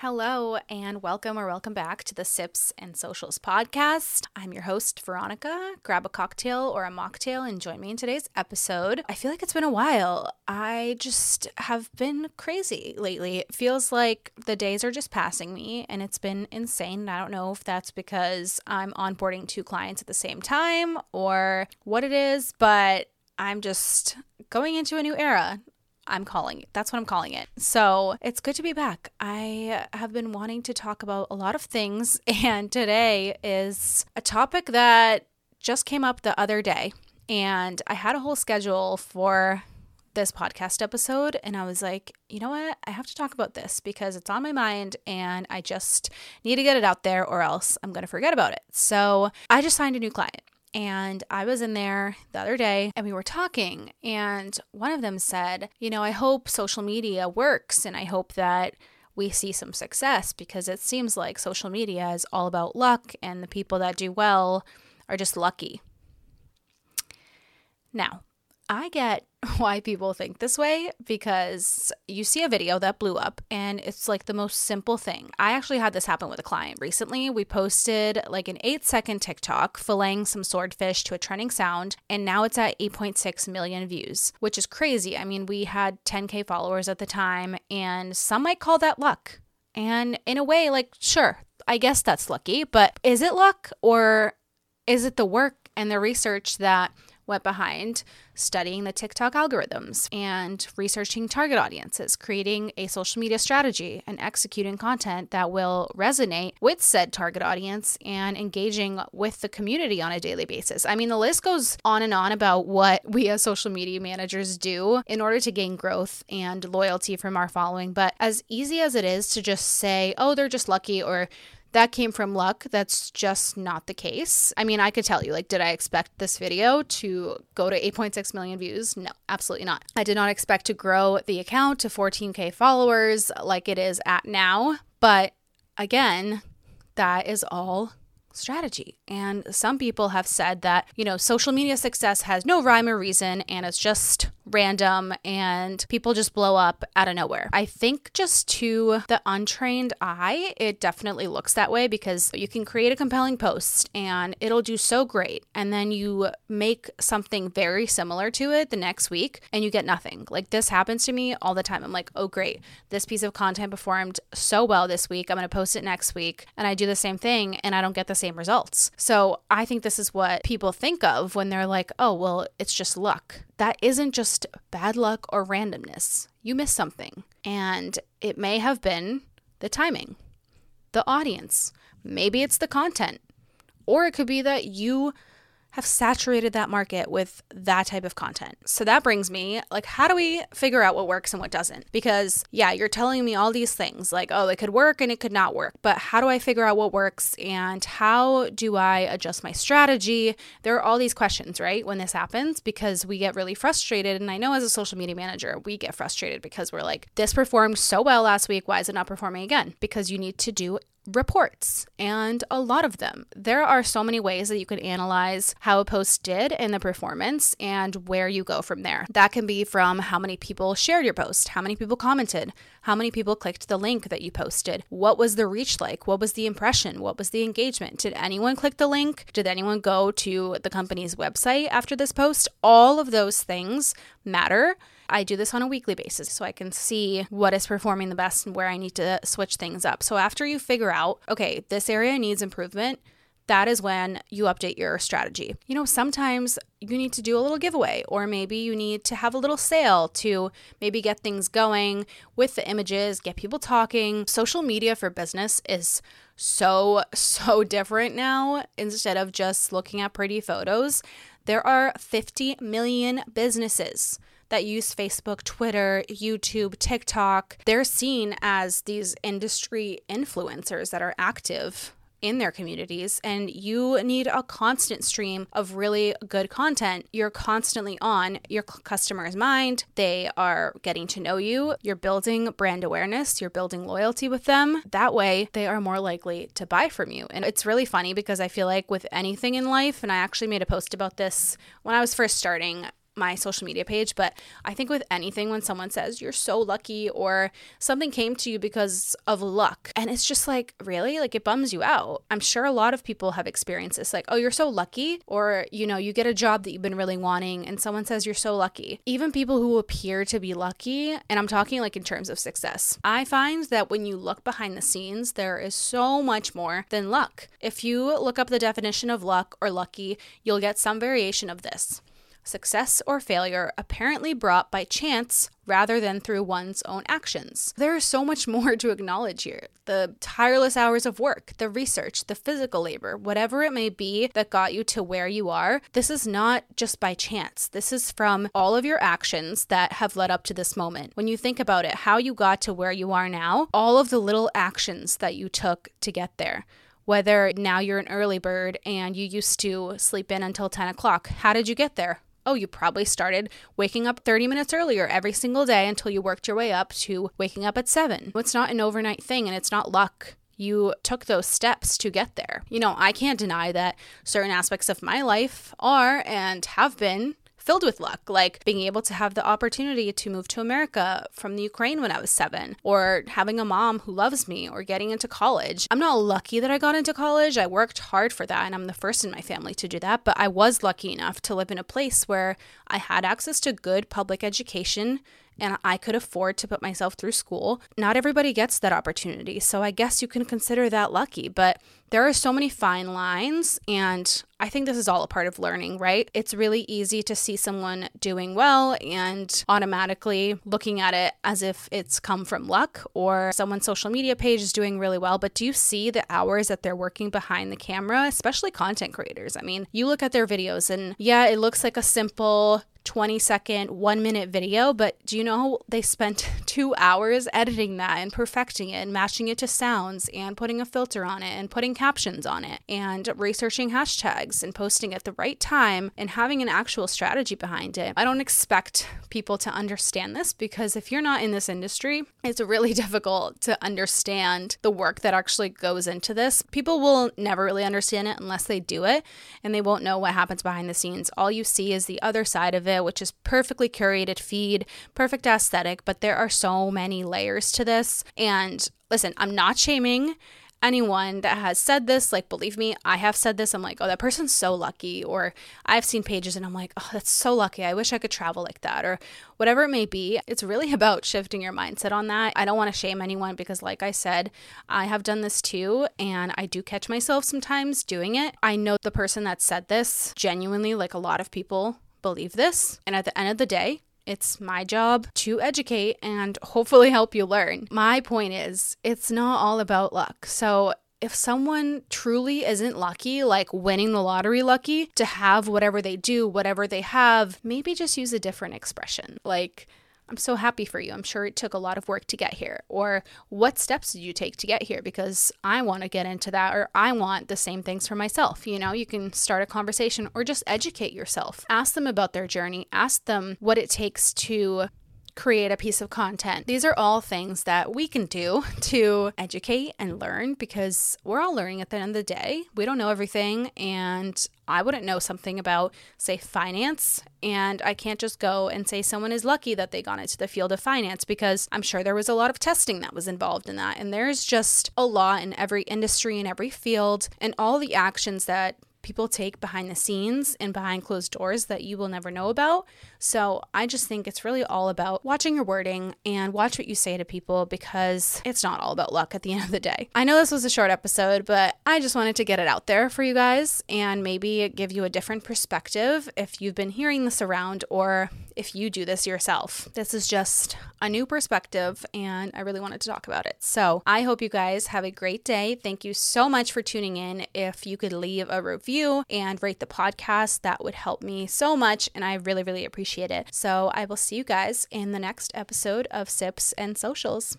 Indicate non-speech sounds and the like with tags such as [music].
Hello, and welcome or welcome back to the Sips and Socials podcast. I'm your host, Veronica. Grab a cocktail or a mocktail and join me in today's episode. I feel like it's been a while. I just have been crazy lately. It feels like the days are just passing me, and it's been insane. I don't know if that's because I'm onboarding two clients at the same time or what it is, but I'm just going into a new era. I'm calling it. That's what I'm calling it. So it's good to be back. I have been wanting to talk about a lot of things, [laughs] and today is a topic that just came up the other day. And I had a whole schedule for this podcast episode, and I was like, you know what? I have to talk about this because it's on my mind and I just need to get it out there, or else I'm going to forget about it. So I just signed a new client. And I was in there the other day and we were talking, and one of them said, You know, I hope social media works and I hope that we see some success because it seems like social media is all about luck and the people that do well are just lucky. Now, I get [laughs] why people think this way because you see a video that blew up and it's like the most simple thing. I actually had this happen with a client recently. We posted like an eight second TikTok filleting some swordfish to a trending sound, and now it's at 8.6 million views, which is crazy. I mean, we had 10K followers at the time, and some might call that luck. And in a way, like, sure, I guess that's lucky, but is it luck or is it the work and the research that went behind studying the TikTok algorithms and researching target audiences, creating a social media strategy, and executing content that will resonate with said target audience and engaging with the community on a daily basis. I mean, the list goes on and on about what we as social media managers do in order to gain growth and loyalty from our following. But as easy as it is to just say, oh, they're just lucky or that came from luck. That's just not the case. I mean, I could tell you, like, did I expect this video to go to 8.6 million views? No, absolutely not. I did not expect to grow the account to 14K followers like it is at now. But again, that is all strategy. And some people have said that, you know, social media success has no rhyme or reason and it's just random and people just blow up out of nowhere. I think just to the untrained eye, it definitely looks that way because you can create a compelling post and it'll do so great. And then you make something very similar to it the next week and you get nothing. Like this happens to me all the time. I'm like, oh, great. This piece of content performed so well this week. I'm going to post it next week. And I do the same thing and I don't get the same results. So I think this is what people think of when they're like, oh, well, it's just luck that isn't just bad luck or randomness. You missed something. And it may have been the timing, the audience, maybe it's the content, or it could be that you have saturated that market with that type of content. So that brings me like how do we figure out what works and what doesn't? Because yeah, you're telling me all these things like oh, it could work and it could not work. But how do I figure out what works and how do I adjust my strategy? There are all these questions, right? When this happens because we get really frustrated and I know as a social media manager, we get frustrated because we're like this performed so well last week, why is it not performing again? Because you need to do reports and a lot of them. There are so many ways that you can analyze how a post did in the performance and where you go from there. That can be from how many people shared your post, how many people commented, how many people clicked the link that you posted, what was the reach like, what was the impression, what was the engagement, did anyone click the link, did anyone go to the company's website after this post? All of those things matter. I do this on a weekly basis so I can see what is performing the best and where I need to switch things up. So after you figure out, okay, this area needs improvement, that is when you update your strategy. You know, sometimes you need to do a little giveaway, or maybe you need to have a little sale to maybe get things going with the images, get people talking. Social media for business is so, [laughs] so different now. Instead of just looking at pretty photos, there are 50 million businesses that use Facebook, Twitter, YouTube, TikTok, they're seen as these industry influencers that are active in their communities and you need a constant stream of really good content. You're constantly on your customer's mind. They are getting to know you. You're building brand awareness. You're building loyalty with them. That way, they are more likely to buy from you. And it's really funny because I feel like with anything in life, and I actually made a post about this when I was first starting, my social media page, but I think with anything, when someone says you're so lucky or something came to you because of luck, and it's just like, really? Like it bums you out. I'm sure a lot of people have experienced this, like, oh, you're so lucky, or, you know, you get a job that you've been really wanting, and someone says you're so lucky. Even people who appear to be lucky, and I'm talking like in terms of success, I find that when you look behind the scenes, there is so much more than luck. If you look up the definition of luck or lucky, you'll get some variation of this success or failure apparently brought by chance rather than through one's own actions. There is so much [laughs] more to acknowledge here the tireless hours of work, the research, the physical labor, whatever it may be that got you to where you are. This is not just by chance. This is from all of your actions that have led up to this moment. When you think about it, how you got to where you are now, all of the little actions that you took to get there whether now you're an early bird and you used to sleep in until 10 o'clock. How did you get there? Oh, you probably started waking up 30 minutes earlier every single day until you worked your way up to waking up at 7. It's not an overnight thing and it's not luck you took those steps to get there. You know, I can't deny that certain aspects of my life are and have been filled with luck, like being able to have the opportunity to move to America from the Ukraine when I was seven, or having a mom who loves me, or getting into college. I'm not lucky that I got into college. I worked hard for that, and I'm the first in my family to do that, but I was lucky enough to live in a place where I had access to good public education and I could afford to put myself through school. Not everybody gets that opportunity, so I guess you can consider that lucky, but there are so many fine lines, and I think this is all a part of learning, right? It's really easy to see someone doing well and automatically looking at it as if it's come from luck or someone's social media page is doing really well. But do you see the hours that they're working behind the camera, especially content creators? I mean, you look at their videos, and yeah, it looks like a simple 20 second, one minute video, but do you know they spent [laughs] two hours editing that and perfecting it and matching it to sounds and putting a filter on it and putting captions on it and researching hashtags and posting at the right time and having an actual strategy behind it. I don't expect people to understand this because if you're not in this industry, it's really [laughs] difficult to understand the work that actually goes into this. People will never really understand it unless they do it and they won't know what happens behind the scenes. All you see is the other side of it which is perfectly curated feed, perfect aesthetic, but there are so many layers to this. And listen, I'm not shaming anyone that has said this, like, believe me, I have said this. I'm like, oh, that person's so lucky. Or I've seen pages and I'm like, oh, that's so lucky. I wish I could travel like that. Or whatever it may be. It's really [laughs] about shifting your mindset on that. I don't want to shame anyone because, like I said, I have done this too. And I do catch myself sometimes doing it. I know the person that said this genuinely, like a lot of people believe this. And at the end of the day, it's my job to educate and hopefully help you learn. My point is, it's not all about luck. So, if someone truly isn't lucky, like winning the lottery lucky, to have whatever they do, whatever they have, maybe just use a different expression. Like, I'm so happy for you. I'm sure it took a lot of work to get here. Or what steps did you take to get here? Because I want to get into that, or I want the same things for myself. You know, you can start a conversation or just educate yourself. Ask them about their journey, ask them what it takes to create a piece of content. These are all things that we can do [laughs] to educate and learn because we're all learning at the end of the day. We don't know everything, and I wouldn't know something about, say, finance, and I can't just go and say someone is lucky that they got into the field of finance because I'm sure there was a lot of testing that was involved in that. And there's just a lot in every industry, in every field, and all the actions that people take behind the scenes and behind closed doors that you will never know about. So I just think it's really all about watching your wording and watch what you say to people because it's not all about luck at the [laughs] end of the day. I know this was a short episode, but I just wanted to get it out there for you guys and maybe give you a different perspective if you've been hearing this around or if you do this yourself. This is just a new perspective, and I really wanted to talk about it. So I hope you guys have a great day. Thank you so much for tuning in. If you could leave a review and rate the podcast, that would help me so much, and I really, really appreciate it. So I will see you guys in the next episode of Sips and Socials.